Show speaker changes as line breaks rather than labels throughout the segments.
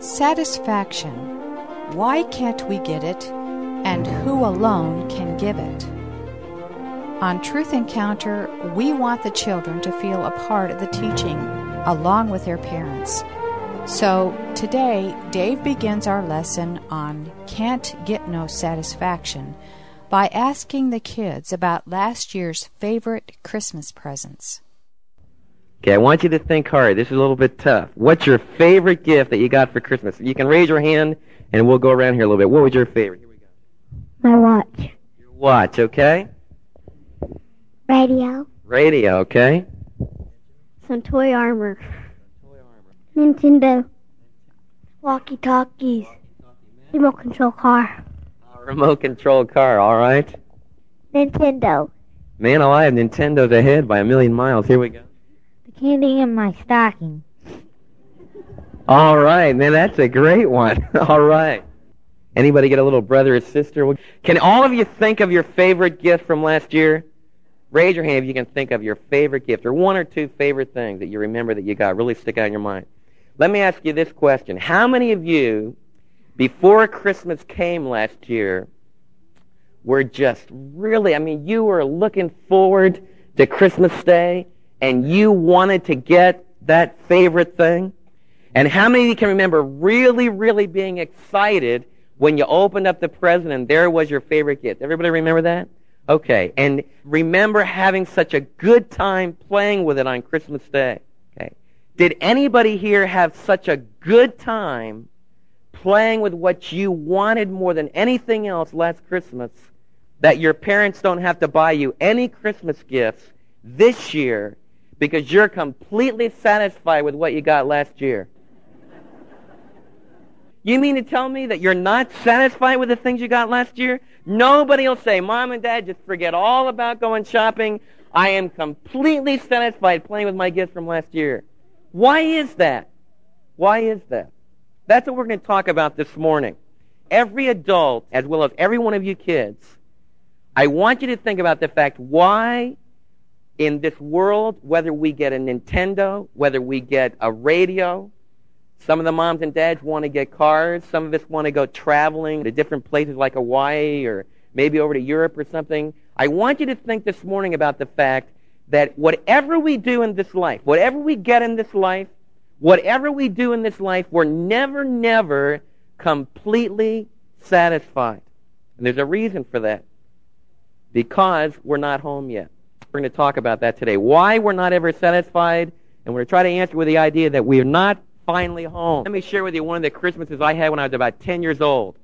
Satisfaction. Why can't we get it, and who alone can give it? On Truth Encounter, we want the children to feel a part of the teaching along with their parents. So today, Dave begins our lesson on Can't Get No Satisfaction by asking the kids about last year's favorite Christmas presents.
Okay, I want you to think hard. This is a little bit tough. What's your favorite gift that you got for Christmas? You can raise your hand, and we'll go around here a little bit. What was your favorite? Here we go.
My watch.
Your watch, okay?
Radio.
Radio, okay?
Some toy armor. Toy armor. Nintendo. Walkie talkies. Remote control car.
A remote control car, all right?
Nintendo.
Man oh, alive, Nintendo's ahead by a million miles. Here we go.
Candy in my stocking.
All right, man, that's a great one. all right. Anybody get a little brother or sister? Can all of you think of your favorite gift from last year? Raise your hand if you can think of your favorite gift or one or two favorite things that you remember that you got really stick out in your mind. Let me ask you this question. How many of you, before Christmas came last year, were just really, I mean, you were looking forward to Christmas Day and you wanted to get that favorite thing? And how many of you can remember really, really being excited when you opened up the present and there was your favorite gift? Everybody remember that? Okay. And remember having such a good time playing with it on Christmas Day. Okay. Did anybody here have such a good time playing with what you wanted more than anything else last Christmas that your parents don't have to buy you any Christmas gifts this year because you're completely satisfied with what you got last year? You mean to tell me that you're not satisfied with the things you got last year? Nobody will say, Mom and Dad, just forget all about going shopping. I am completely satisfied playing with my gifts from last year. Why is that? Why is that? That's what we're going to talk about this morning. Every adult, as well as every one of you kids, I want you to think about the fact why in this world, whether we get a Nintendo, whether we get a radio, some of the moms and dads want to get cars. Some of us want to go traveling to different places like Hawaii or maybe over to Europe or something. I want you to think this morning about the fact that whatever we do in this life, whatever we get in this life, whatever we do in this life, we're never, never completely satisfied. And there's a reason for that. Because we're not home yet. We're going to talk about that today. Why we're not ever satisfied, and we're going to try to answer with the idea that we are not finally home. Let me share with you one of the Christmases I had when I was about 10 years old.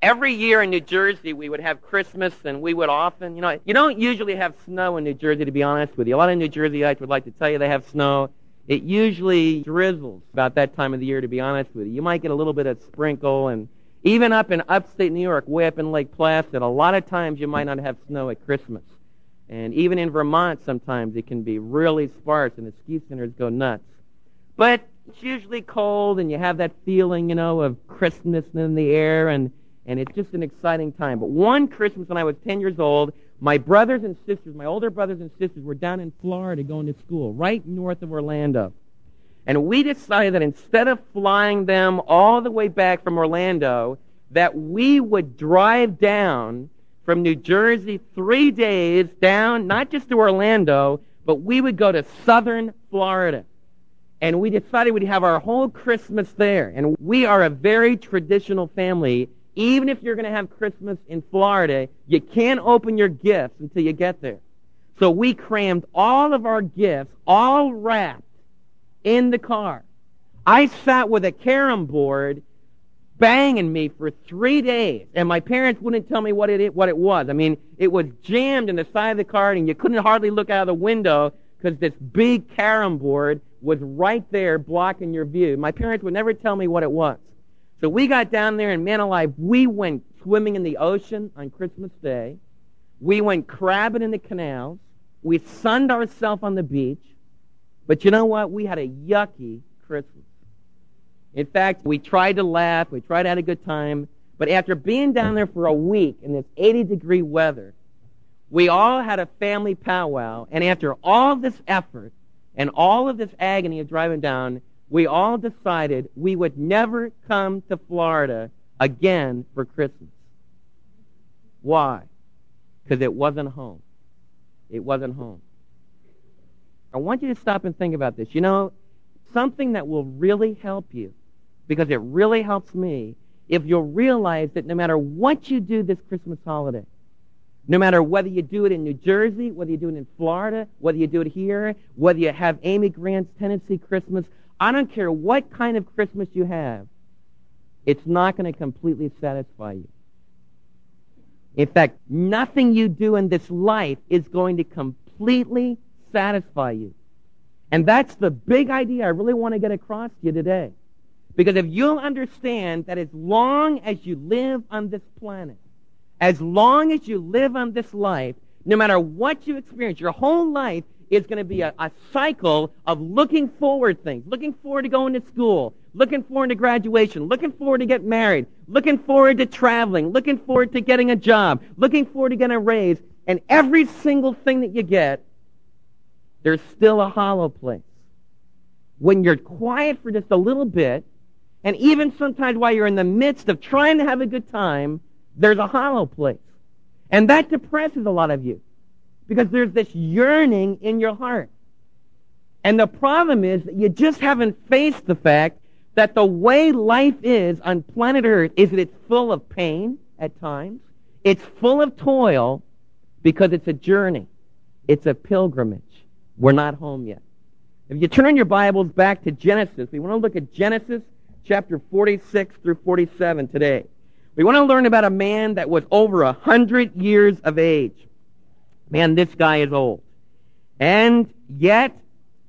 Every year in New Jersey, we would have Christmas, and we would often, you know, you don't usually have snow in New Jersey, to be honest with you. A lot of New Jerseyites would like to tell you they have snow. It usually drizzles about that time of the year, to be honest with you. You might get a little bit of sprinkle, and even up in upstate New York, way up in Lake Placid, a lot of times you might not have snow at Christmas. And even in Vermont, sometimes it can be really sparse, and the ski centers go nuts. But it's usually cold and you have that feeling, you know, of Christmas in the air and, and it's just an exciting time. But one Christmas when I was 10 years old, my brothers and sisters, my older brothers and sisters were down in Florida going to school, right north of Orlando. And we decided that instead of flying them all the way back from Orlando, that we would drive down from New Jersey three days down, not just to Orlando, but we would go to southern Florida and we decided we'd have our whole Christmas there. And we are a very traditional family. Even if you're going to have Christmas in Florida, you can't open your gifts until you get there. So we crammed all of our gifts, all wrapped, in the car. I sat with a carom board banging me for three days, and my parents wouldn't tell me what it what it was. I mean, it was jammed in the side of the car, and you couldn't hardly look out of the window because this big carom board was right there blocking your view. My parents would never tell me what it was. So we got down there and man alive, we went swimming in the ocean on Christmas Day. We went crabbing in the canals. We sunned ourselves on the beach. But you know what? We had a yucky Christmas. In fact, we tried to laugh. We tried to have a good time. But after being down there for a week in this 80 degree weather, we all had a family powwow. And after all this effort, and all of this agony of driving down, we all decided we would never come to Florida again for Christmas. Why? Because it wasn't home. It wasn't home. I want you to stop and think about this. You know, something that will really help you, because it really helps me, if you'll realize that no matter what you do this Christmas holiday, no matter whether you do it in New Jersey, whether you do it in Florida, whether you do it here, whether you have Amy Grant's Tennessee Christmas, I don't care what kind of Christmas you have, it's not going to completely satisfy you. In fact, nothing you do in this life is going to completely satisfy you. And that's the big idea I really want to get across to you today. Because if you'll understand that as long as you live on this planet, as long as you live on this life, no matter what you experience, your whole life is going to be a, a cycle of looking forward things, looking forward to going to school, looking forward to graduation, looking forward to get married, looking forward to traveling, looking forward to getting a job, looking forward to getting a raise, and every single thing that you get, there's still a hollow place. When you're quiet for just a little bit, and even sometimes while you're in the midst of trying to have a good time, there's a hollow place. And that depresses a lot of you because there's this yearning in your heart. And the problem is that you just haven't faced the fact that the way life is on planet Earth is that it's full of pain at times. It's full of toil because it's a journey. It's a pilgrimage. We're not home yet. If you turn your Bibles back to Genesis, we want to look at Genesis chapter 46 through 47 today. We want to learn about a man that was over a hundred years of age. Man, this guy is old. And yet,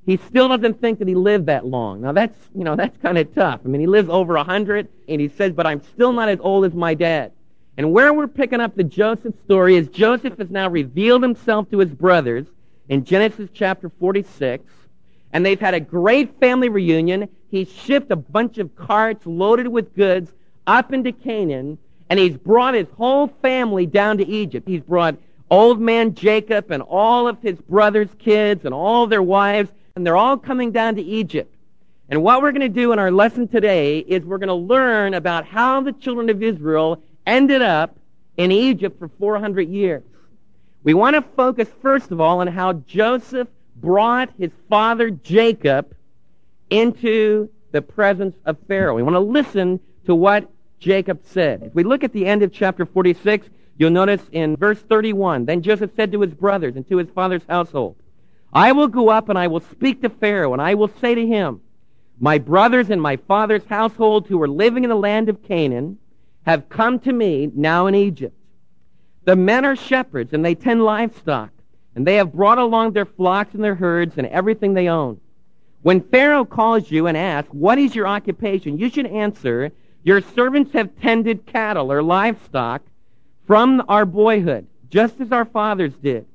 he still doesn't think that he lived that long. Now that's, you know, that's kind of tough. I mean, he lives over a hundred, and he says, but I'm still not as old as my dad. And where we're picking up the Joseph story is Joseph has now revealed himself to his brothers in Genesis chapter 46, and they've had a great family reunion. He shipped a bunch of carts loaded with goods up into Canaan, and he's brought his whole family down to Egypt. He's brought old man Jacob and all of his brothers' kids and all their wives, and they're all coming down to Egypt. And what we're going to do in our lesson today is we're going to learn about how the children of Israel ended up in Egypt for 400 years. We want to focus, first of all, on how Joseph brought his father Jacob into the presence of Pharaoh. We want to listen to what Jacob said. If we look at the end of chapter 46, you'll notice in verse 31, then Joseph said to his brothers and to his father's household, I will go up and I will speak to Pharaoh, and I will say to him, My brothers and my father's household who are living in the land of Canaan have come to me now in Egypt. The men are shepherds, and they tend livestock, and they have brought along their flocks and their herds and everything they own. When Pharaoh calls you and asks, What is your occupation? you should answer, Your servants have tended cattle or livestock from our boyhood, just as our fathers did.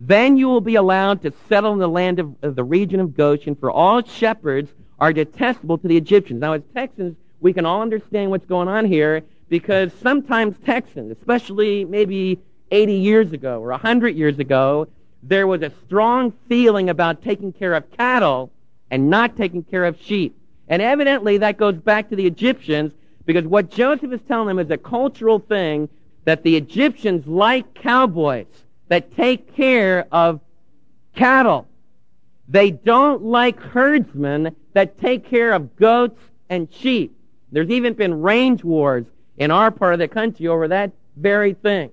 Then you will be allowed to settle in the land of, of the region of Goshen, for all shepherds are detestable to the Egyptians. Now, as Texans, we can all understand what's going on here because sometimes Texans, especially maybe 80 years ago or 100 years ago, there was a strong feeling about taking care of cattle and not taking care of sheep. And evidently that goes back to the Egyptians because what Joseph is telling them is a cultural thing that the Egyptians like cowboys that take care of cattle. They don't like herdsmen that take care of goats and sheep. There's even been range wars in our part of the country over that very thing.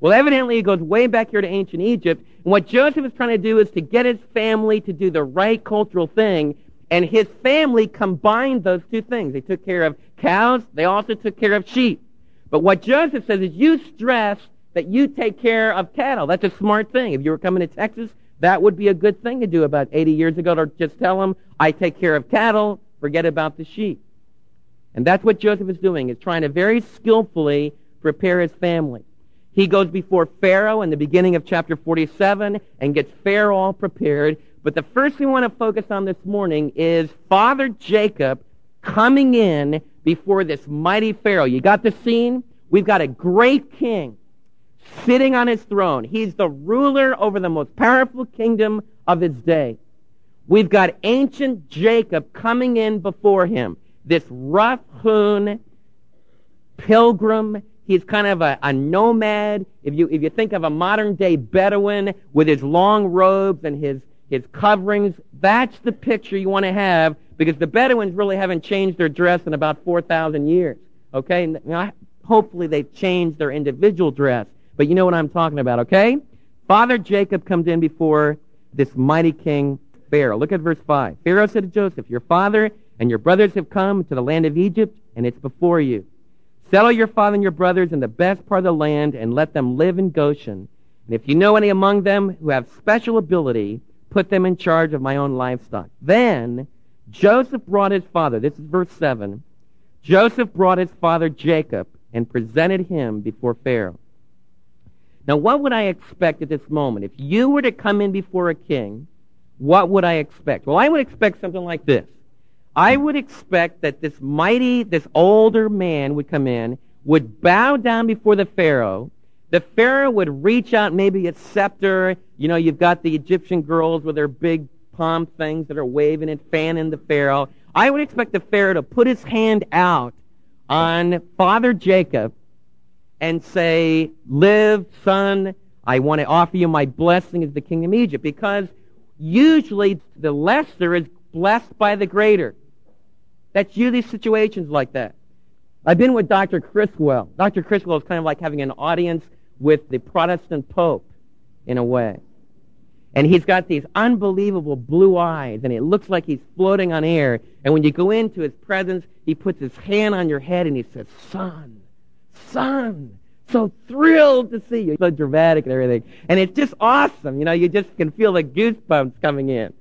Well, evidently it goes way back here to ancient Egypt. And what Joseph is trying to do is to get his family to do the right cultural thing. And his family combined those two things. They took care of cows. They also took care of sheep. But what Joseph says is you stress that you take care of cattle. That's a smart thing. If you were coming to Texas, that would be a good thing to do about 80 years ago to just tell them, I take care of cattle, forget about the sheep. And that's what Joseph is doing, is trying to very skillfully prepare his family. He goes before Pharaoh in the beginning of chapter 47 and gets Pharaoh all prepared. But the first thing we want to focus on this morning is Father Jacob coming in before this mighty Pharaoh. You got the scene? We've got a great king sitting on his throne. He's the ruler over the most powerful kingdom of his day. We've got ancient Jacob coming in before him. This rough hewn pilgrim. He's kind of a, a nomad. If you, if you think of a modern day Bedouin with his long robes and his, his coverings, that's the picture you want to have because the Bedouins really haven't changed their dress in about 4,000 years. Okay? Now, hopefully they've changed their individual dress. But you know what I'm talking about, okay? Father Jacob comes in before this mighty king Pharaoh. Look at verse 5. Pharaoh said to Joseph, Your father and your brothers have come to the land of Egypt, and it's before you. Settle your father and your brothers in the best part of the land, and let them live in Goshen. And if you know any among them who have special ability, put them in charge of my own livestock. Then Joseph brought his father, this is verse 7. Joseph brought his father Jacob and presented him before Pharaoh. Now, what would I expect at this moment? If you were to come in before a king, what would I expect? Well, I would expect something like this. I would expect that this mighty, this older man would come in, would bow down before the Pharaoh. The Pharaoh would reach out maybe a scepter. You know, you've got the Egyptian girls with their big palm things that are waving and fanning the Pharaoh. I would expect the Pharaoh to put his hand out on Father Jacob and say, Live, son, I want to offer you my blessing as the king of Egypt. Because usually the lesser is blessed by the greater. That's usually situations like that. I've been with Dr. Criswell. Dr. Criswell is kind of like having an audience with the Protestant Pope in a way. And he's got these unbelievable blue eyes, and it looks like he's floating on air. And when you go into his presence, he puts his hand on your head and he says, Son, son, so thrilled to see you. So dramatic and everything. And it's just awesome. You know, you just can feel the goosebumps coming in.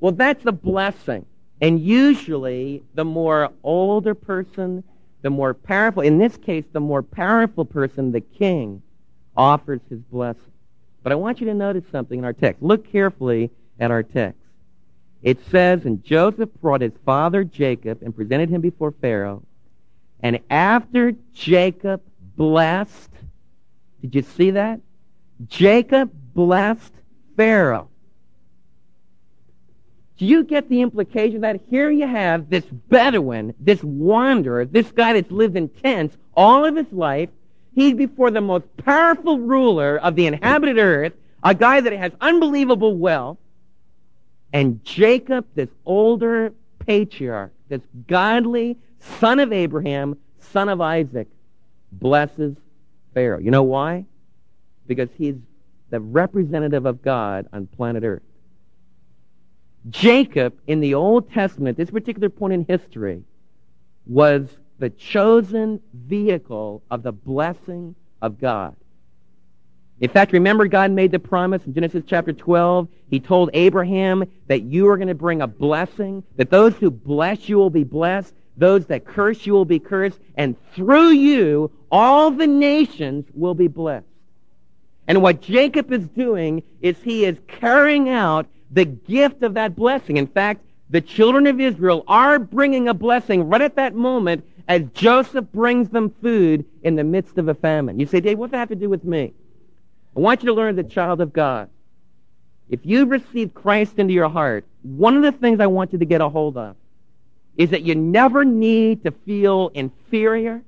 Well, that's a blessing. And usually, the more older person, the more powerful, in this case, the more powerful person, the king, offers his blessing. But I want you to notice something in our text. Look carefully at our text. It says, And Joseph brought his father Jacob and presented him before Pharaoh. And after Jacob blessed, did you see that? Jacob blessed Pharaoh. Do you get the implication that here you have this Bedouin, this wanderer, this guy that's lived in tents all of his life. He's before the most powerful ruler of the inhabited earth, a guy that has unbelievable wealth. And Jacob, this older patriarch, this godly son of Abraham, son of Isaac, blesses Pharaoh. You know why? Because he's the representative of God on planet earth. Jacob, in the Old Testament, this particular point in history, was the chosen vehicle of the blessing of God. In fact, remember God made the promise in Genesis chapter 12. He told Abraham that you are going to bring a blessing, that those who bless you will be blessed, those that curse you will be cursed, and through you all the nations will be blessed. And what Jacob is doing is he is carrying out the gift of that blessing. In fact, the children of Israel are bringing a blessing right at that moment as Joseph brings them food in the midst of a famine. You say, Dave, what does that have to do with me? I want you to learn the child of God. If you've received Christ into your heart, one of the things I want you to get a hold of is that you never need to feel inferior.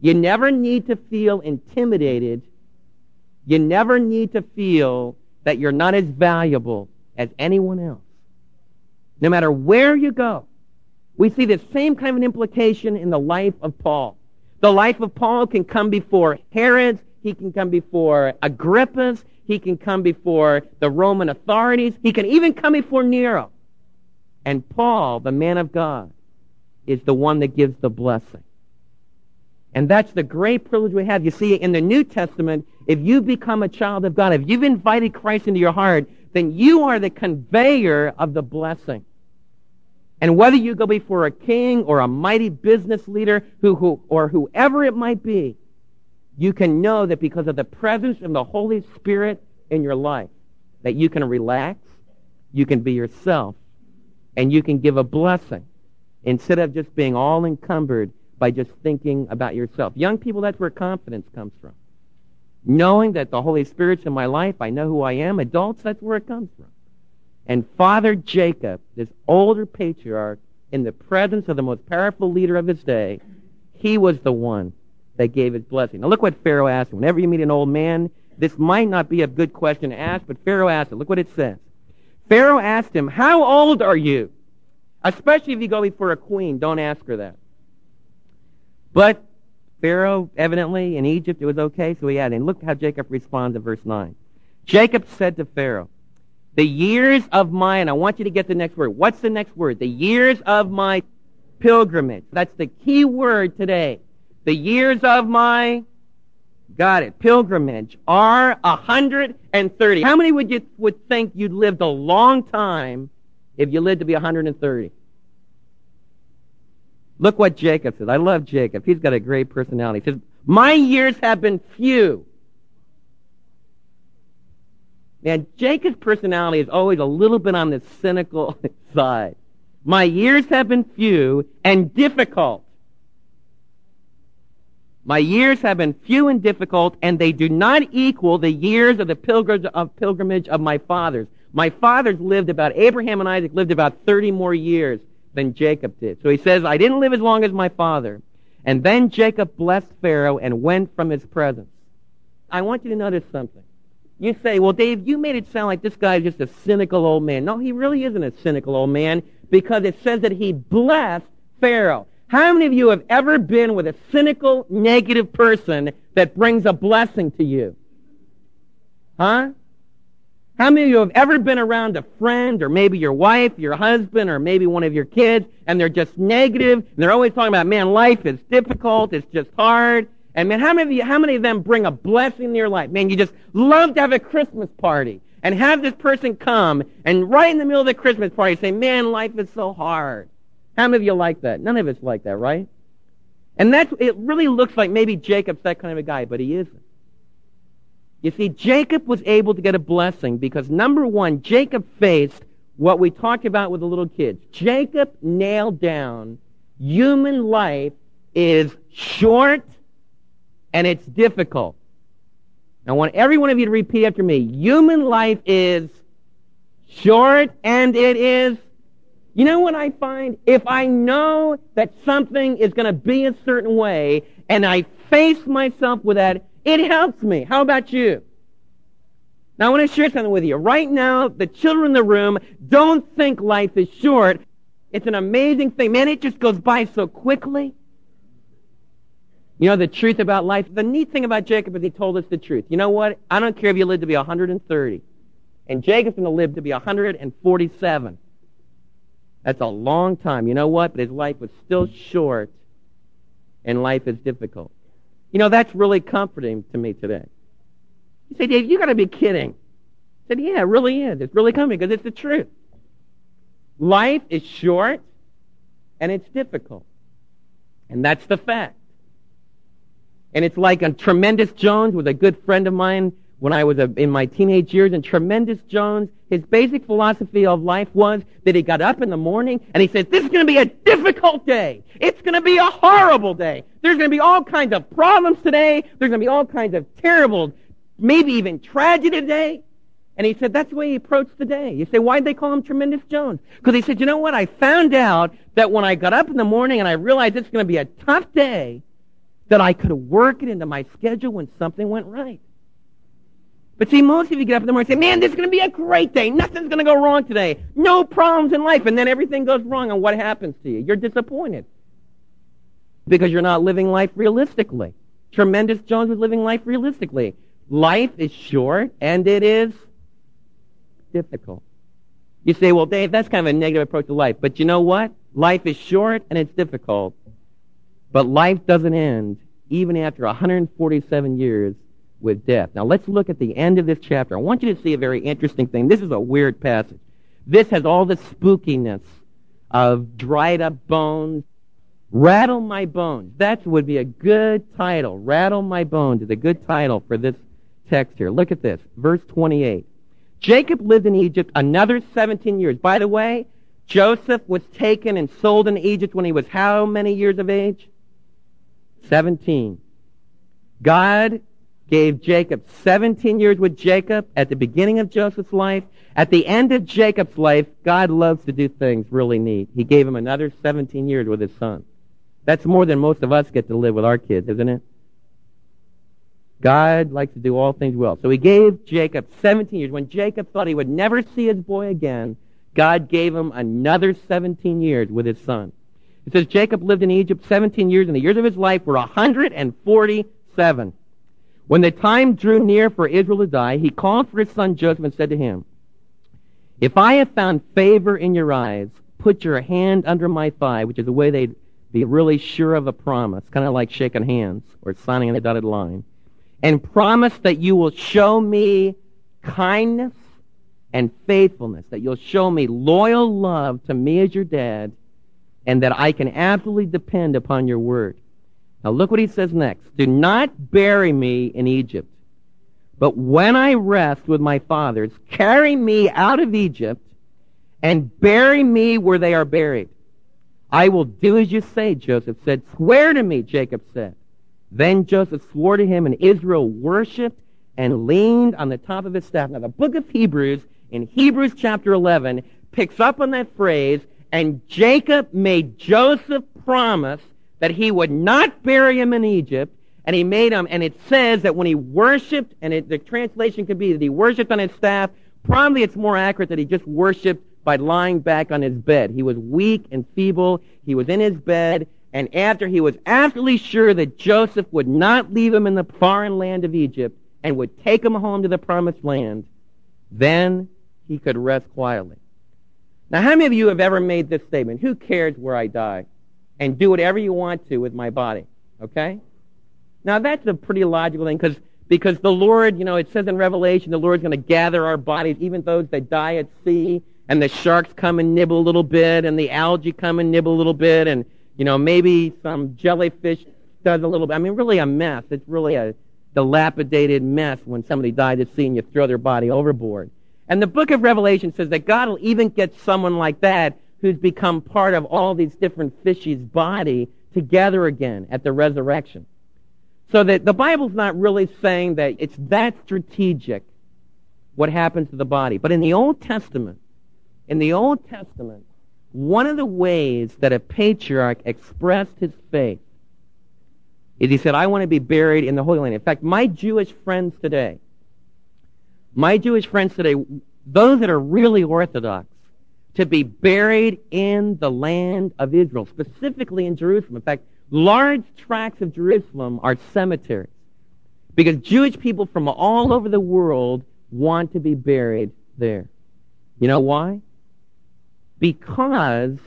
You never need to feel intimidated. You never need to feel that you're not as valuable as anyone else. No matter where you go, we see the same kind of an implication in the life of Paul. The life of Paul can come before Herod's, he can come before Agrippa's, he can come before the Roman authorities, he can even come before Nero. And Paul, the man of God, is the one that gives the blessing. And that's the great privilege we have. You see, in the New Testament, if you've become a child of God, if you've invited Christ into your heart, then you are the conveyor of the blessing. And whether you go before a king or a mighty business leader who, who, or whoever it might be, you can know that because of the presence of the Holy Spirit in your life, that you can relax, you can be yourself, and you can give a blessing instead of just being all encumbered by just thinking about yourself. Young people, that's where confidence comes from knowing that the Holy Spirit's in my life, I know who I am. Adults, that's where it comes from. And Father Jacob, this older patriarch, in the presence of the most powerful leader of his day, he was the one that gave his blessing. Now look what Pharaoh asked. Whenever you meet an old man, this might not be a good question to ask, but Pharaoh asked it. Look what it says. Pharaoh asked him, How old are you? Especially if you go before a queen, don't ask her that. But Pharaoh, evidently, in Egypt, it was okay, so he had it. And look how Jacob responds in verse 9. Jacob said to Pharaoh, The years of my, and I want you to get the next word. What's the next word? The years of my pilgrimage. That's the key word today. The years of my, got it, pilgrimage are 130. How many would you would think you'd lived a long time if you lived to be 130? Look what Jacob says. I love Jacob. He's got a great personality. He says, My years have been few. Man, Jacob's personality is always a little bit on the cynical side. My years have been few and difficult. My years have been few and difficult, and they do not equal the years of the of, pilgrimage of my fathers. My fathers lived about, Abraham and Isaac lived about 30 more years than Jacob did. So he says, I didn't live as long as my father. And then Jacob blessed Pharaoh and went from his presence. I want you to notice something. You say, well, Dave, you made it sound like this guy is just a cynical old man. No, he really isn't a cynical old man because it says that he blessed Pharaoh. How many of you have ever been with a cynical, negative person that brings a blessing to you? Huh? How many of you have ever been around a friend or maybe your wife, your husband, or maybe one of your kids, and they're just negative, and they're always talking about, man, life is difficult, it's just hard. And man, how many of you, how many of them bring a blessing in your life? Man, you just love to have a Christmas party and have this person come and right in the middle of the Christmas party say, man, life is so hard. How many of you like that? None of us like that, right? And that's, it really looks like maybe Jacob's that kind of a guy, but he isn't. You see, Jacob was able to get a blessing because number one, Jacob faced what we talked about with the little kids. Jacob nailed down human life is short and it's difficult. I want every one of you to repeat after me. Human life is short and it is you know what I find? If I know that something is going to be a certain way and I face myself with that, it helps me. How about you? Now I want to share something with you. Right now, the children in the room don't think life is short. It's an amazing thing. Man, it just goes by so quickly. You know the truth about life? The neat thing about Jacob is he told us the truth. You know what? I don't care if you live to be 130. And Jacob's going to live to be 147. That's a long time. You know what? But his life was still short, and life is difficult. You know, that's really comforting to me today. You say, Dave, you got to be kidding. I said, yeah, it really is. It's really comforting because it's the truth. Life is short, and it's difficult. And that's the fact. And it's like a Tremendous Jones was a good friend of mine when I was a, in my teenage years, and Tremendous Jones, his basic philosophy of life was that he got up in the morning and he said, this is going to be a difficult day. It's going to be a horrible day. There's going to be all kinds of problems today. There's going to be all kinds of terrible, maybe even tragedy today. And he said that's the way he approached the day. You say, why'd they call him Tremendous Jones? Because he said, you know what? I found out that when I got up in the morning and I realized it's going to be a tough day, that I could work it into my schedule when something went right. But see, most of you get up in the morning and say, man, this is going to be a great day. Nothing's going to go wrong today. No problems in life. And then everything goes wrong. And what happens to you? You're disappointed. Because you're not living life realistically. Tremendous Jones was living life realistically. Life is short and it is difficult. You say, well, Dave, that's kind of a negative approach to life. But you know what? Life is short and it's difficult. But life doesn't end even after 147 years with death. Now let's look at the end of this chapter. I want you to see a very interesting thing. This is a weird passage. This has all the spookiness of dried up bones. Rattle my bones. That would be a good title. Rattle my bones is a good title for this text here. Look at this. Verse 28. Jacob lived in Egypt another 17 years. By the way, Joseph was taken and sold in Egypt when he was how many years of age? 17. God gave Jacob 17 years with Jacob at the beginning of Joseph's life. At the end of Jacob's life, God loves to do things really neat. He gave him another 17 years with his son. That's more than most of us get to live with our kids, isn't it? God likes to do all things well. So he gave Jacob 17 years. When Jacob thought he would never see his boy again, God gave him another 17 years with his son. It says Jacob lived in Egypt 17 years, and the years of his life were 147. When the time drew near for Israel to die, he called for his son Joseph and said to him, If I have found favor in your eyes, put your hand under my thigh, which is the way they'd be really sure of a promise, kind of like shaking hands or signing a dotted line, and promise that you will show me kindness and faithfulness, that you'll show me loyal love to me as your dad, and that I can absolutely depend upon your word. Now look what he says next. Do not bury me in Egypt, but when I rest with my fathers, carry me out of Egypt and bury me where they are buried. I will do as you say, Joseph said. Swear to me, Jacob said. Then Joseph swore to him, and Israel worshipped and leaned on the top of his staff. Now, the book of Hebrews, in Hebrews chapter 11, picks up on that phrase, and Jacob made Joseph promise that he would not bury him in Egypt, and he made him, and it says that when he worshipped, and it, the translation could be that he worshipped on his staff, probably it's more accurate that he just worshipped by lying back on his bed. He was weak and feeble. He was in his bed, and after he was absolutely sure that Joseph would not leave him in the foreign land of Egypt and would take him home to the promised land, then he could rest quietly. Now, how many of you have ever made this statement? Who cares where I die? And do whatever you want to with my body. Okay? Now, that's a pretty logical thing because because the Lord, you know, it says in Revelation, the Lord's going to gather our bodies, even those that die at sea, and the sharks come and nibble a little bit, and the algae come and nibble a little bit, and you know, maybe some jellyfish does a little bit. I mean, really a mess. It's really a dilapidated mess when somebody died at sea and you throw their body overboard. And the book of Revelation says that God will even get someone like that who's become part of all these different fishes' body together again at the resurrection. So that the Bible's not really saying that it's that strategic what happens to the body. But in the Old Testament, in the Old Testament, one of the ways that a patriarch expressed his faith is he said, I want to be buried in the Holy Land. In fact, my Jewish friends today, my Jewish friends today, those that are really Orthodox, to be buried in the land of Israel, specifically in Jerusalem. In fact, large tracts of Jerusalem are cemeteries because Jewish people from all over the world want to be buried there. You know why? because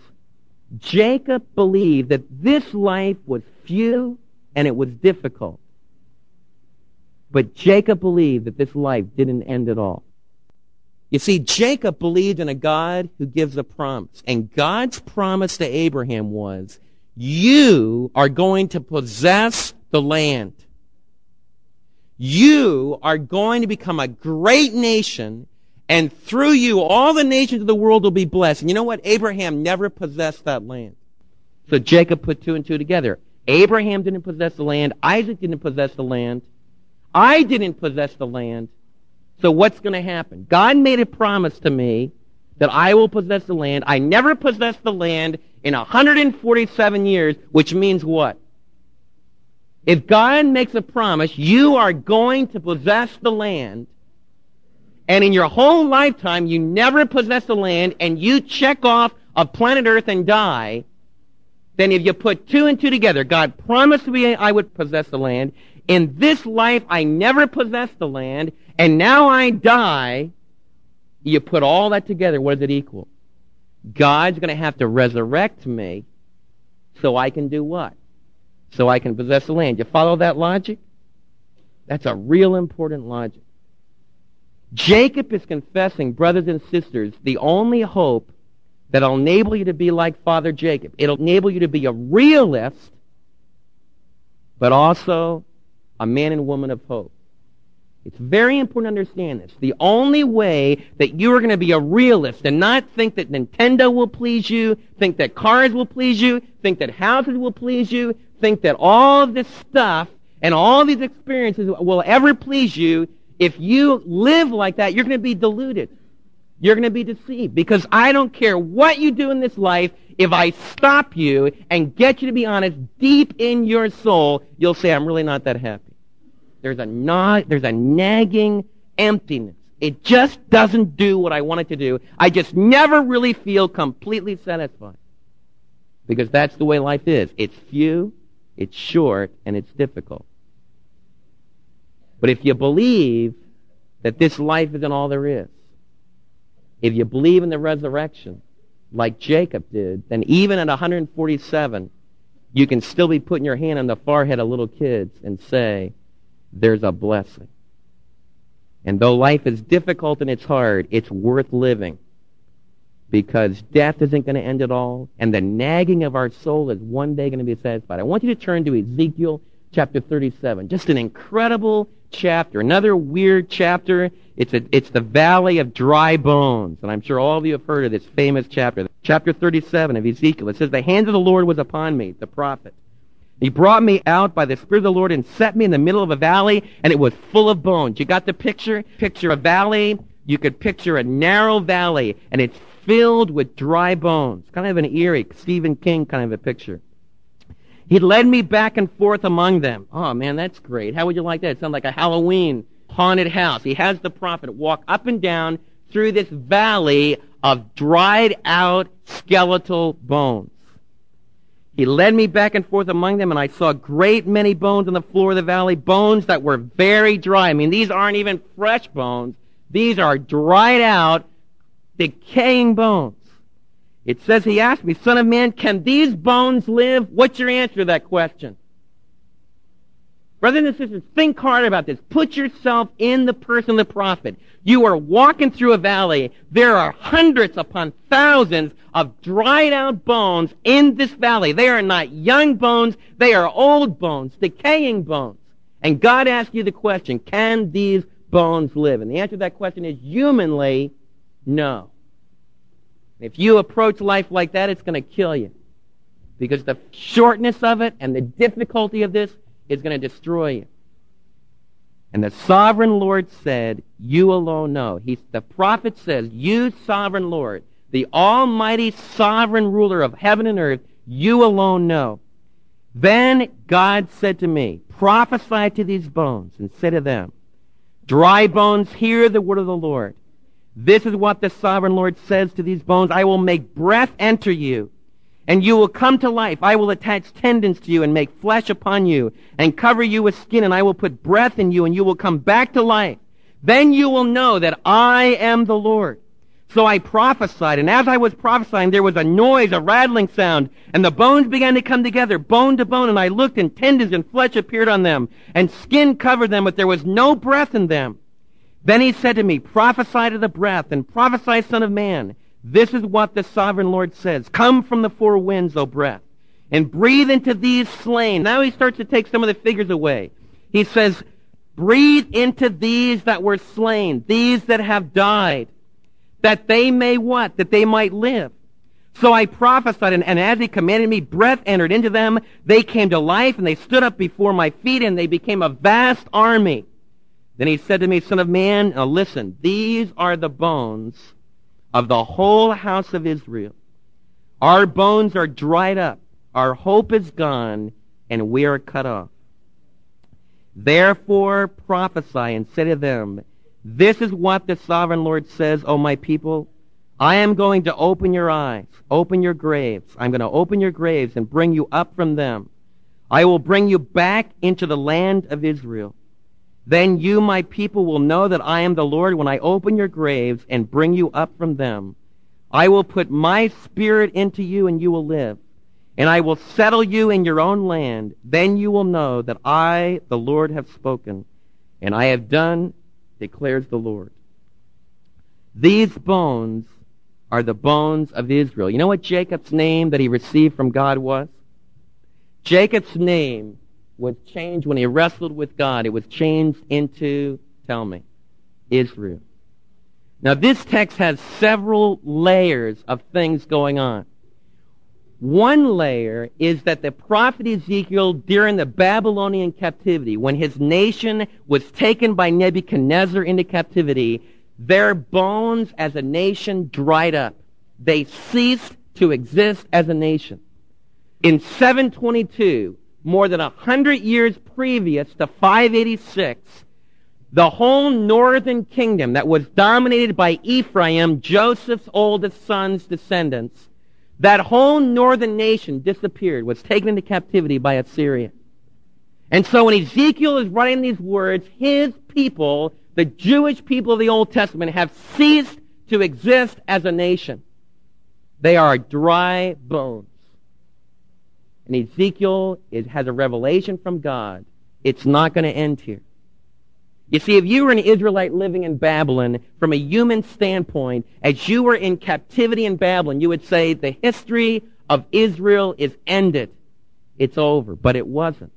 Jacob believed that this life was few and it was difficult. But Jacob believed that this life didn't end at all. You see, Jacob believed in a God who gives a promise. And God's promise to Abraham was, you are going to possess the land. You are going to become a great nation and through you, all the nations of the world will be blessed. And you know what? Abraham never possessed that land. So Jacob put two and two together. Abraham didn't possess the land. Isaac didn't possess the land. I didn't possess the land. So what's going to happen? God made a promise to me that I will possess the land. I never possessed the land in 147 years, which means what? If God makes a promise, you are going to possess the land, and in your whole lifetime you never possess the land and you check off of planet Earth and die, then if you put two and two together, God promised me I would possess the land. In this life I never possessed the land, and now I die. You put all that together, what does it equal? God's going to have to resurrect me so I can do what? So I can possess the land. You follow that logic? That's a real important logic. Jacob is confessing, brothers and sisters, the only hope that'll enable you to be like Father Jacob. It'll enable you to be a realist, but also a man and woman of hope. It's very important to understand this. The only way that you are going to be a realist and not think that Nintendo will please you, think that cars will please you, think that houses will please you, think that all of this stuff and all these experiences will ever please you, if you live like that, you're going to be deluded. You're going to be deceived because I don't care what you do in this life. If I stop you and get you to be honest deep in your soul, you'll say, I'm really not that happy. There's a there's a nagging emptiness. It just doesn't do what I want it to do. I just never really feel completely satisfied. Because that's the way life is. It's few, it's short, and it's difficult. But if you believe that this life isn't all there is, if you believe in the resurrection, like Jacob did, then even at 147, you can still be putting your hand on the forehead of little kids and say, there's a blessing. And though life is difficult and it's hard, it's worth living. Because death isn't going to end it all, and the nagging of our soul is one day going to be satisfied. I want you to turn to Ezekiel chapter 37. Just an incredible chapter. Another weird chapter. It's, a, it's the valley of dry bones. And I'm sure all of you have heard of this famous chapter. Chapter 37 of Ezekiel. It says, The hand of the Lord was upon me, the prophet. He brought me out by the Spirit of the Lord and set me in the middle of a valley, and it was full of bones. You got the picture? Picture a valley. You could picture a narrow valley, and it's filled with dry bones. Kind of an eerie Stephen King kind of a picture. He led me back and forth among them. Oh man, that's great. How would you like that? It sounds like a Halloween haunted house. He has the prophet walk up and down through this valley of dried out skeletal bones. He led me back and forth among them, and I saw a great many bones on the floor of the valley, bones that were very dry. I mean, these aren't even fresh bones. These are dried out, decaying bones. It says he asked me, Son of man, can these bones live? What's your answer to that question? Brothers and sisters, think hard about this. Put yourself in the person of the prophet. You are walking through a valley. There are hundreds upon thousands of dried out bones in this valley. They are not young bones. They are old bones, decaying bones. And God asks you the question, can these bones live? And the answer to that question is humanly, no. If you approach life like that, it's going to kill you. Because the shortness of it and the difficulty of this is going to destroy you. And the sovereign Lord said, You alone know. He, the prophet says, You sovereign Lord, the almighty sovereign ruler of heaven and earth, you alone know. Then God said to me, Prophesy to these bones and say to them, Dry bones, hear the word of the Lord. This is what the sovereign Lord says to these bones. I will make breath enter you, and you will come to life. I will attach tendons to you and make flesh upon you, and cover you with skin, and I will put breath in you, and you will come back to life. Then you will know that I am the Lord. So I prophesied, and as I was prophesying, there was a noise, a rattling sound, and the bones began to come together, bone to bone, and I looked, and tendons and flesh appeared on them, and skin covered them, but there was no breath in them. Then he said to me, Prophesy to the breath, and prophesy, Son of Man. This is what the sovereign Lord says. Come from the four winds, O breath, and breathe into these slain. Now he starts to take some of the figures away. He says, Breathe into these that were slain, these that have died, that they may what? That they might live. So I prophesied, and, and, as he commanded me, breath entered into them. They came to life, and they stood up before my feet, and they became a vast army. Then he said to me, Son of man, now listen, these are the bones of the whole house of Israel. Our bones are dried up, our hope is gone, and we are cut off. Therefore prophesy and say to them, This is what the sovereign Lord says, O my people. I am going to open your eyes, open your graves. I'm going to open your graves and bring you up from them. I will bring you back into the land of Israel. Then you, my people, will know that I am the Lord when I open your graves and bring you up from them. I will put my spirit into you and you will live. And I will settle you in your own land. Then you will know that I, the Lord, have spoken. And I have done, declares the Lord. These bones are the bones of Israel. You know what Jacob's name that he received from God was? Jacob's name was changed when he wrestled with God. It was changed into, tell me, Israel. Now this text has several layers of things going on. One layer is that the prophet Ezekiel, during the Babylonian captivity, when his nation was taken by Nebuchadnezzar into captivity, their bones as a nation dried up. They ceased to exist as a nation. In 722, more than a hundred years previous to 586, the whole northern kingdom that was dominated by Ephraim, Joseph's oldest son's descendants, that whole northern nation disappeared, was taken into captivity by Assyria. And so when Ezekiel is writing these words, his people, the Jewish people of the Old Testament, have ceased to exist as a nation. They are dry bones. And Ezekiel is, has a revelation from God. It's not going to end here. You see, if you were an Israelite living in Babylon, from a human standpoint, as you were in captivity in Babylon, you would say the history of Israel is ended. It's over. But it wasn't.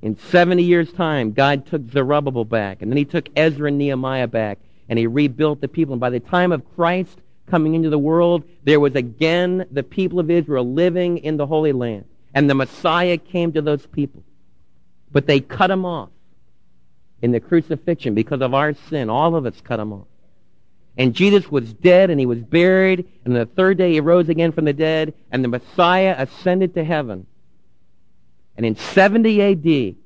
In 70 years' time, God took Zerubbabel back, and then he took Ezra and Nehemiah back, and he rebuilt the people. And by the time of Christ coming into the world, there was again the people of Israel living in the Holy Land. And the Messiah came to those people. But they cut him off in the crucifixion because of our sin. All of us cut him off. And Jesus was dead and he was buried, and the third day he rose again from the dead, and the Messiah ascended to heaven. And in 70 AD,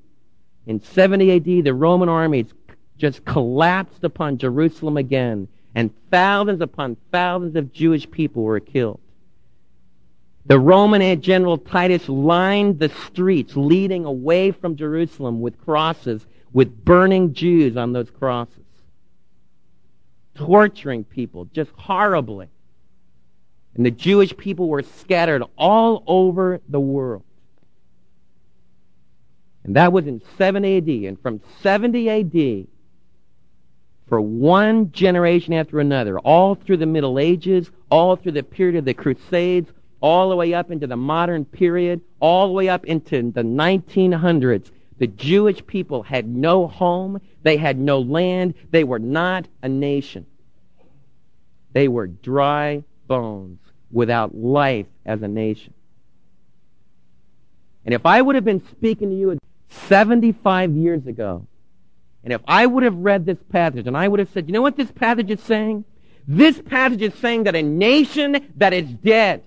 in 70 AD, the Roman armies just collapsed upon Jerusalem again, and thousands upon thousands of Jewish people were killed. The Roman general Titus lined the streets leading away from Jerusalem with crosses with burning Jews on those crosses, torturing people just horribly. And the Jewish people were scattered all over the world. And that was in 7 AD. And from 70 AD, for one generation after another, all through the Middle Ages, all through the period of the Crusades, all the way up into the modern period, all the way up into the 1900s, the Jewish people had no home. They had no land. They were not a nation. They were dry bones without life as a nation. And if I would have been speaking to you 75 years ago, and if I would have read this passage and I would have said, you know what this passage is saying? This passage is saying that a nation that is dead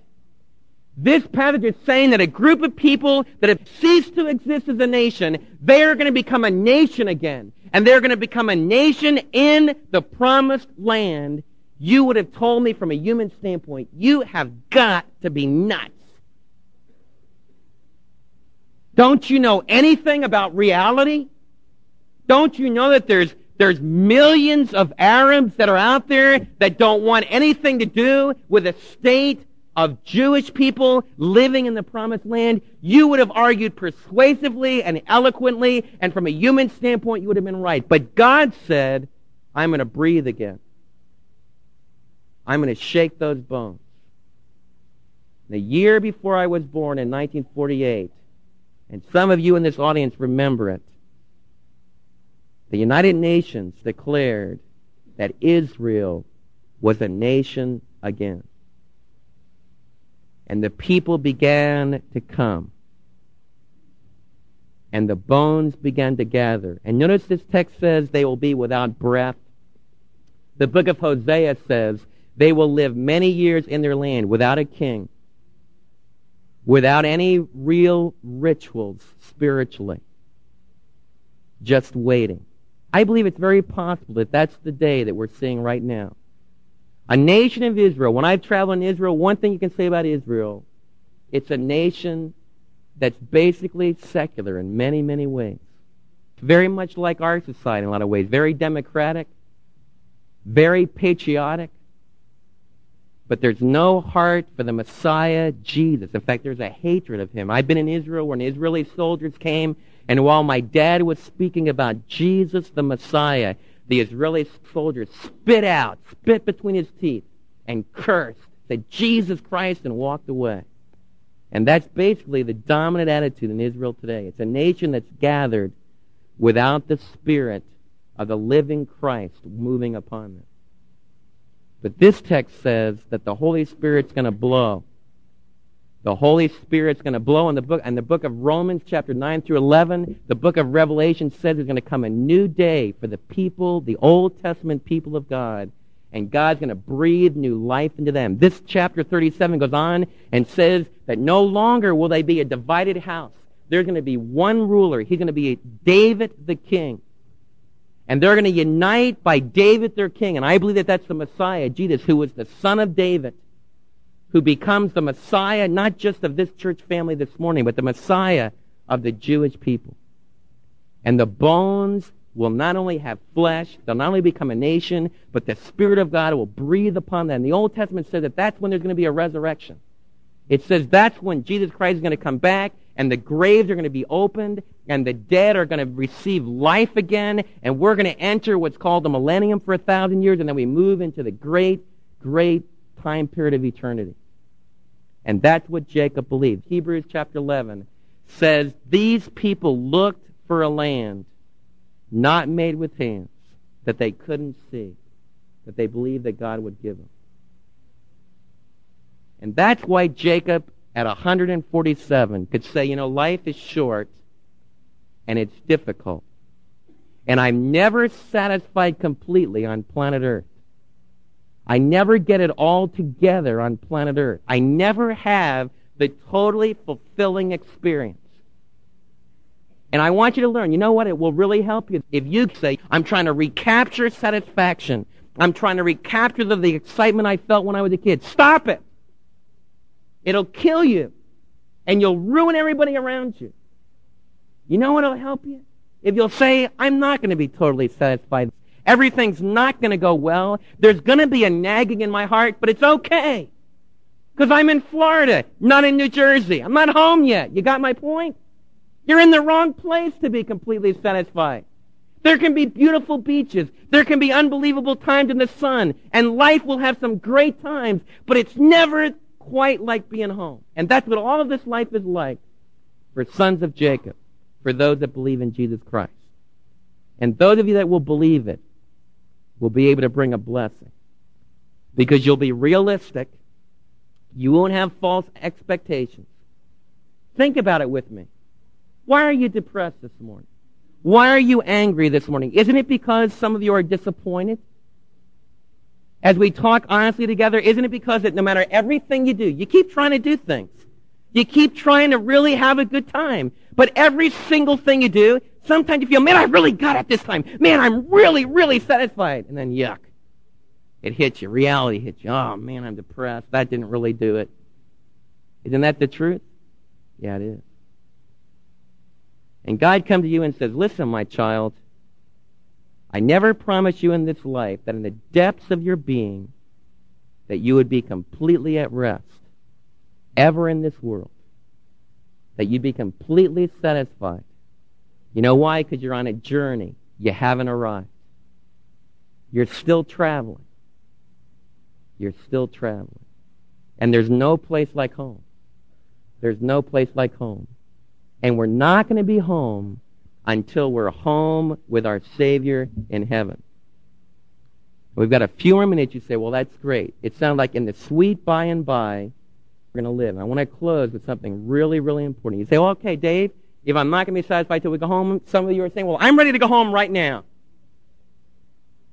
this passage is saying that a group of people that have ceased to exist as a nation, they are going to become a nation again. And they're going to become a nation in the promised land. You would have told me from a human standpoint, you have got to be nuts. Don't you know anything about reality? Don't you know that there's there's millions of Arabs that are out there that don't want anything to do with a state of Jewish people living in the promised land, you would have argued persuasively and eloquently, and from a human standpoint, you would have been right. But God said, I'm going to breathe again. I'm going to shake those bones. The year before I was born in 1948, and some of you in this audience remember it, the United Nations declared that Israel was a nation again and the people began to come. And the bones began to gather. And notice this text says they will be without breath. The book of Hosea says they will live many years in their land without a king, without any real rituals spiritually, just waiting. I believe it's very possible that that's the day that we're seeing right now. A nation of Israel. When I've traveled in Israel, one thing you can say about Israel, it's a nation that's basically secular in many, many ways. Very much like our society in a lot of ways. Very democratic, very patriotic, but there's no heart for the Messiah, Jesus. In fact, there's a hatred of him. I've been in Israel when Israeli soldiers came, and while my dad was speaking about Jesus, the Messiah, the Israeli soldiers spit out, spit between his teeth, and cursed, said, Jesus Christ, and walked away. And that's basically the dominant attitude in Israel today. It's a nation that's gathered without the Spirit of the living Christ moving upon them. But this text says that the Holy Spirit's going to blow. The Holy Spirit's going to blow in the book, and the book of Romans, chapter 9 through 11, the book of Revelation says there's going to come a new day for the people, the Old Testament people of God, and God's going to breathe new life into them. This chapter 37 goes on and says that no longer will they be a divided house. There's going to be one ruler. He's going to be David the king. And they're going to unite by David their king. And I believe that that's the Messiah, Jesus, who was the son of David who becomes the Messiah, not just of this church family this morning, but the Messiah of the Jewish people. And the bones will not only have flesh, they'll not only become a nation, but the Spirit of God will breathe upon them. The Old Testament says that that's when there's going to be a resurrection. It says that's when Jesus Christ is going to come back and the graves are going to be opened and the dead are going to receive life again and we're going to enter what's called the millennium for a thousand years and then we move into the great, great time period of eternity. And that's what Jacob believed. Hebrews chapter 11 says, These people looked for a land not made with hands that they couldn't see, that they believed that God would give them. And that's why Jacob, at 147, could say, You know, life is short and it's difficult. And I'm never satisfied completely on planet Earth. I never get it all together on planet Earth. I never have the totally fulfilling experience. And I want you to learn, you know what? It will really help you if you say, I'm trying to recapture satisfaction. I'm trying to recapture the, the excitement I felt when I was a kid. Stop it. It'll kill you. And you'll ruin everybody around you. You know what'll help you? If you'll say, I'm not going to be totally satisfied. Everything's not going to go well. There's going to be a nagging in my heart, but it's okay. Because I'm in Florida, not in New Jersey. I'm not home yet. You got my point? You're in the wrong place to be completely satisfied. There can be beautiful beaches. There can be unbelievable times in the sun. And life will have some great times, but it's never quite like being home. And that's what all of this life is like for sons of Jacob, for those that believe in Jesus Christ. And those of you that will believe it, will be able to bring a blessing. Because you'll be realistic. You won't have false expectations. Think about it with me. Why are you depressed this morning? Why are you angry this morning? Isn't it because some of you are disappointed? As we talk honestly together, isn't it because that no matter everything you do, you keep trying to do things. You keep trying to really have a good time. But every single thing you do, Sometimes you feel, man, I really got it this time. Man, I'm really, really satisfied. And then yuck. It hits you. Reality hits you. Oh, man, I'm depressed. That didn't really do it. Isn't that the truth? Yeah, it is. And God comes to you and says, listen, my child, I never promised you in this life that in the depths of your being that you would be completely at rest ever in this world. That you'd be completely satisfied. You know why? Because you're on a journey. You haven't arrived. You're still traveling. You're still traveling. And there's no place like home. There's no place like home. And we're not going to be home until we're home with our Savior in heaven. We've got a few more minutes. You say, well, that's great. It sounds like in the sweet by and by, we're going to live. And I want to close with something really, really important. You say, well, okay, Dave, if I'm not going to be satisfied till we go home, some of you are saying, well, I'm ready to go home right now.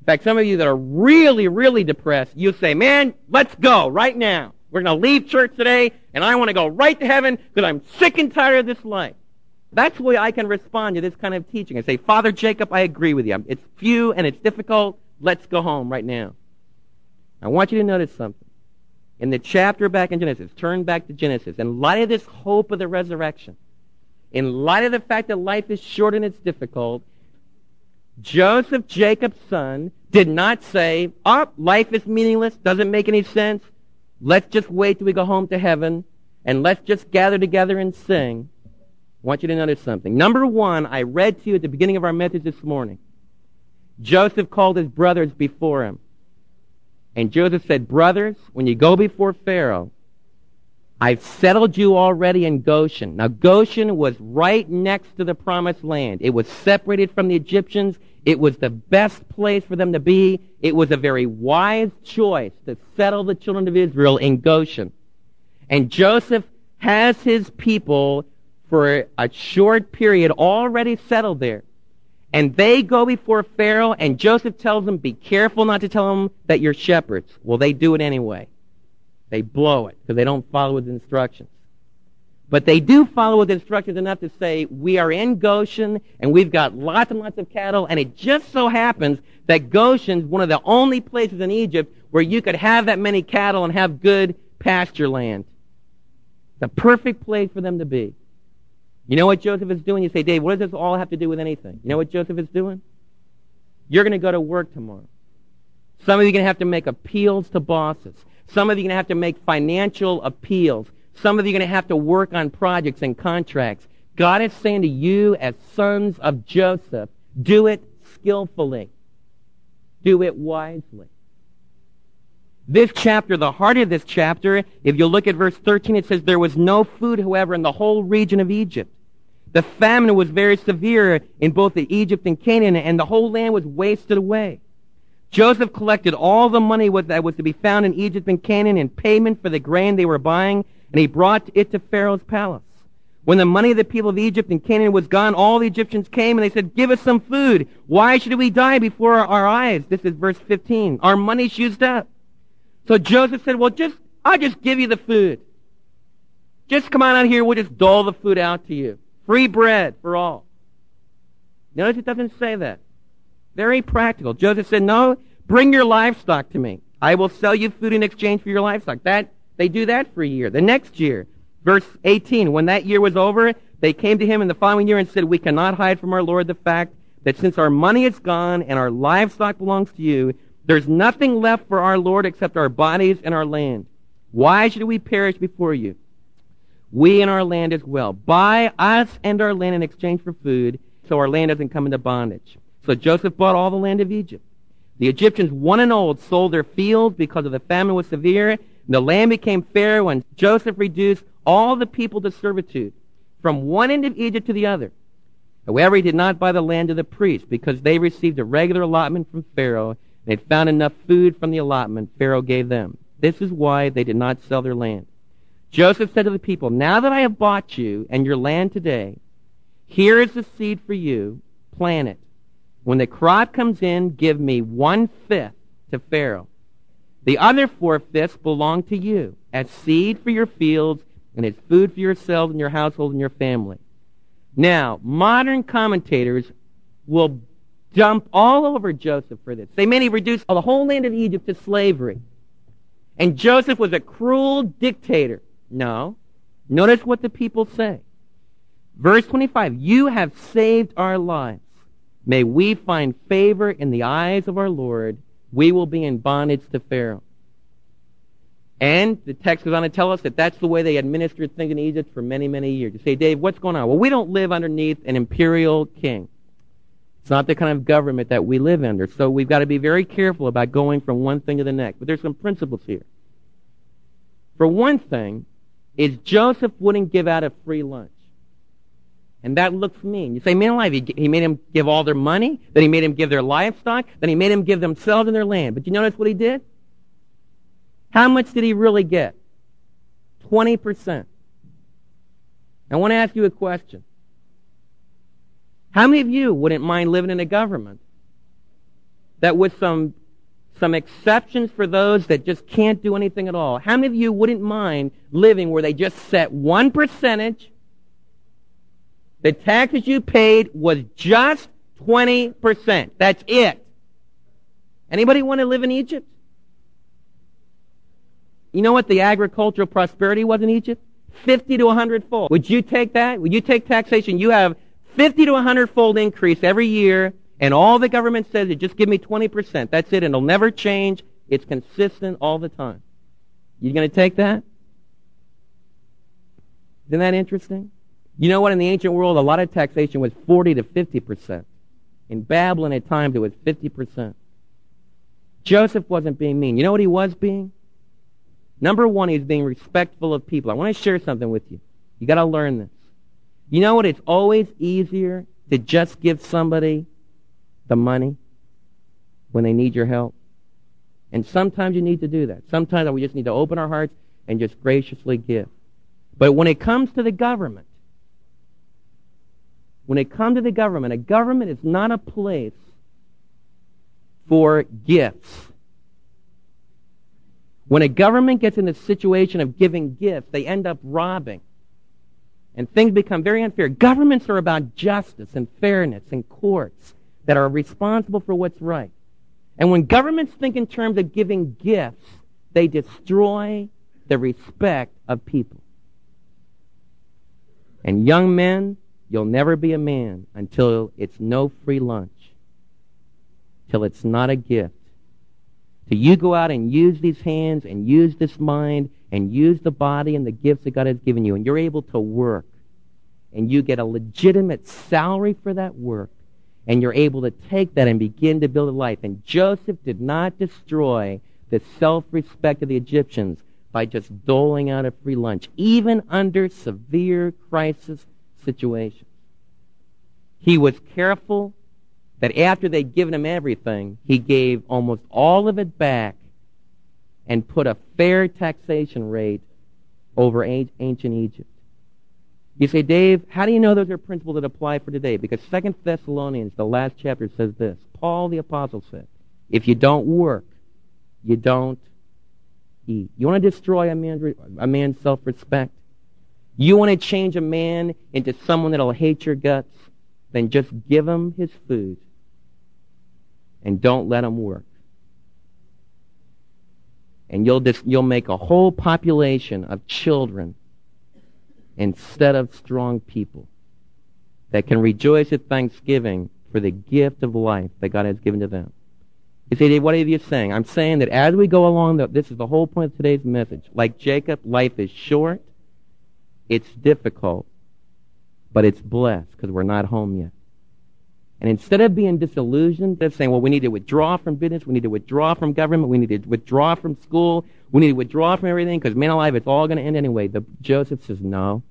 In fact, some of you that are really, really depressed, you say, man, let's go right now. We're going to leave church today, and I want to go right to heaven because I'm sick and tired of this life. That's the way I can respond to this kind of teaching. I say, Father Jacob, I agree with you. It's few and it's difficult. Let's go home right now. I want you to notice something. In the chapter back in Genesis, turn back to Genesis, in light of this hope of the resurrection, in light of the fact that life is short and it's difficult, Joseph, Jacob's son, did not say, oh, life is meaningless, doesn't make any sense. Let's just wait till we go home to heaven and let's just gather together and sing. I want you to notice something. Number one, I read to you at the beginning of our message this morning. Joseph called his brothers before him. And Joseph said, Brothers, when you go before Pharaoh, I've settled you already in Goshen. Now, Goshen was right next to the promised land. It was separated from the Egyptians. It was the best place for them to be. It was a very wise choice to settle the children of Israel in Goshen. And Joseph has his people for a short period already settled there. And they go before Pharaoh, and Joseph tells them, Be careful not to tell them that you're shepherds. Well, they do it anyway. They blow it because they don't follow his instructions. But they do follow his instructions enough to say, We are in Goshen, and we've got lots and lots of cattle, and it just so happens that Goshen's one of the only places in Egypt where you could have that many cattle and have good pasture land. The perfect place for them to be. You know what Joseph is doing? You say, Dave, what does this all have to do with anything? You know what Joseph is doing? You're going to go to work tomorrow. Some of you are going to have to make appeals to bosses. Some of you are going to have to make financial appeals. Some of you are going to have to work on projects and contracts. God is saying to you as sons of Joseph, do it skillfully. Do it wisely. This chapter, the heart of this chapter, if you look at verse 13, it says, There was no food, however, in the whole region of Egypt. The famine was very severe in both the Egypt and Canaan, and the whole land was wasted away. Joseph collected all the money that was to be found in Egypt and Canaan in payment for the grain they were buying, and he brought it to Pharaoh's palace. When the money of the people of Egypt and Canaan was gone, all the Egyptians came and they said, Give us some food. Why should we die before our eyes? This is verse 15. Our money's used up. So Joseph said, well, just, I'll just give you the food. Just come on out here. We'll just dole the food out to you. Free bread for all. Notice it doesn't say that. Very practical. Joseph said, no, bring your livestock to me. I will sell you food in exchange for your livestock. That, they do that for a year. The next year, verse 18, when that year was over, they came to him in the following year and said, we cannot hide from our Lord the fact that since our money is gone and our livestock belongs to you, there's nothing left for our Lord except our bodies and our land. Why should we perish before you? We and our land as well. Buy us and our land in exchange for food so our land doesn't come into bondage. So Joseph bought all the land of Egypt. The Egyptians, one and old, sold their fields because of the famine was severe. And the land became fair when Joseph reduced all the people to servitude from one end of Egypt to the other. However, he did not buy the land of the priests because they received a regular allotment from Pharaoh they had found enough food from the allotment Pharaoh gave them. This is why they did not sell their land. Joseph said to the people, Now that I have bought you and your land today, here is the seed for you. Plant it. When the crop comes in, give me one fifth to Pharaoh. The other four fifths belong to you as seed for your fields and as food for yourselves and your household and your family. Now, modern commentators will jump all over Joseph for this. They meant he reduced the whole land of Egypt to slavery. And Joseph was a cruel dictator. No. Notice what the people say. Verse 25, You have saved our lives. May we find favor in the eyes of our Lord. We will be in bondage to Pharaoh. And the text goes on to tell us that that's the way they administered things in Egypt for many, many years. You say, Dave, what's going on? Well, we don't live underneath an imperial king. It's not the kind of government that we live under. So we've got to be very careful about going from one thing to the next. But there's some principles here. For one thing, is Joseph wouldn't give out a free lunch. And that looks mean. You say, man alive, he, he made him give all their money, then he made him give their livestock, then he made him give themselves and their land. But you notice what he did? How much did he really get? 20%. I want to ask you a question. How many of you wouldn't mind living in a government that with some some exceptions for those that just can't do anything at all. How many of you wouldn't mind living where they just set one percentage? The taxes you paid was just 20%. That's it. Anybody want to live in Egypt? You know what the agricultural prosperity was in Egypt? 50 to 100 fold. Would you take that? Would you take taxation? You have 50 to 100 fold increase every year, and all the government says is just give me 20%. That's it, and it'll never change. It's consistent all the time. You going to take that? Isn't that interesting? You know what? In the ancient world, a lot of taxation was 40 to 50%. In Babylon, at times, it was 50%. Joseph wasn't being mean. You know what he was being? Number one, he was being respectful of people. I want to share something with you. You got to learn this. You know what? It's always easier to just give somebody the money when they need your help. And sometimes you need to do that. Sometimes we just need to open our hearts and just graciously give. But when it comes to the government, when it comes to the government, a government is not a place for gifts. When a government gets in the situation of giving gifts, they end up robbing. And things become very unfair. Governments are about justice and fairness and courts that are responsible for what's right. And when governments think in terms of giving gifts, they destroy the respect of people. And young men, you'll never be a man until it's no free lunch, till it's not a gift. Till you go out and use these hands and use this mind and use the body and the gifts that God has given you, and you're able to work, and you get a legitimate salary for that work, and you're able to take that and begin to build a life. And Joseph did not destroy the self-respect of the Egyptians by just doling out a free lunch, even under severe crisis situations. He was careful that after they'd given him everything, he gave almost all of it back and put a fair taxation rate over ancient Egypt. You say, Dave, how do you know those are principles that apply for today? Because Second Thessalonians, the last chapter, says this. Paul the Apostle said, if you don't work, you don't eat. You want to destroy a man's, a man's self-respect? You want to change a man into someone that'll hate your guts? Then just give him his food and don't let him work. And you'll, just, you'll make a whole population of children instead of strong people that can rejoice at Thanksgiving for the gift of life that God has given to them. You say, what are you saying? I'm saying that as we go along, the, this is the whole point of today's message. Like Jacob, life is short, it's difficult, but it's blessed because we're not home yet. And instead of being disillusioned, they're saying, well, we need to withdraw from business, we need to withdraw from government, we need to withdraw from school, we need to withdraw from everything because man alive, it's all going to end anyway. The, Joseph says, no.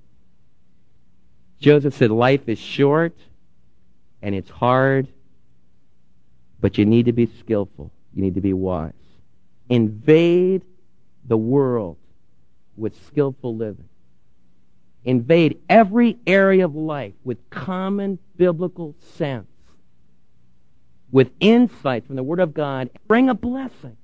Joseph said, life is short and it's hard but you need to be skillful. You need to be wise. Invade the world with skillful living. Invade every area of life with common biblical sense, with insight from the Word of God. Bring a blessing.